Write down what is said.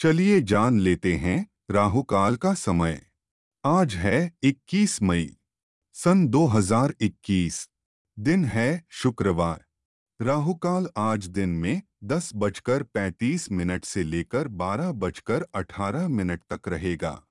चलिए जान लेते हैं राहुकाल का समय। आज है 21 मई, सन 2021 दिन है शुक्रवार। राहुकाल आज दिन में दस बजकर पैंतीस मिनट से लेकर बारह बजकर अठारह मिनट तक रहेगा।